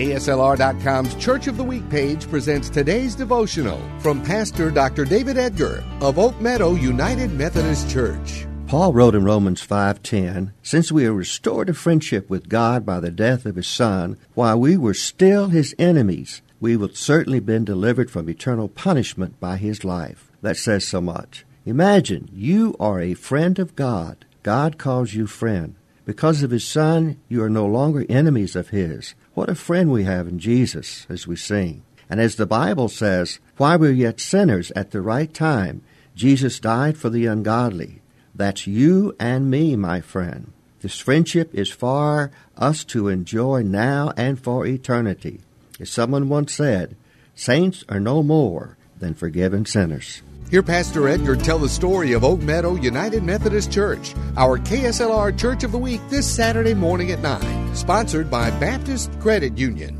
KSLR.com's Church of the Week page presents today's devotional from Pastor Dr. David Edgar of Oak Meadow United Methodist Church. Paul wrote in Romans 5:10, "Since we are restored to friendship with God by the death of his son, while we were still his enemies, we will certainly been delivered from eternal punishment by his life." That says so much. Imagine you are a friend of God. God calls you friend. Because of his son, you are no longer enemies of his. What a friend we have in Jesus, as we sing. And as the Bible says, while we were yet sinners at the right time, Jesus died for the ungodly. That's you and me, my friend. This friendship is for us to enjoy now and for eternity. As someone once said, saints are no more than forgiven sinners. Hear Pastor Edgar tell the story of Oak Meadow United Methodist Church, our KSLR Church of the Week this Saturday morning at 9, sponsored by Baptist Credit Union.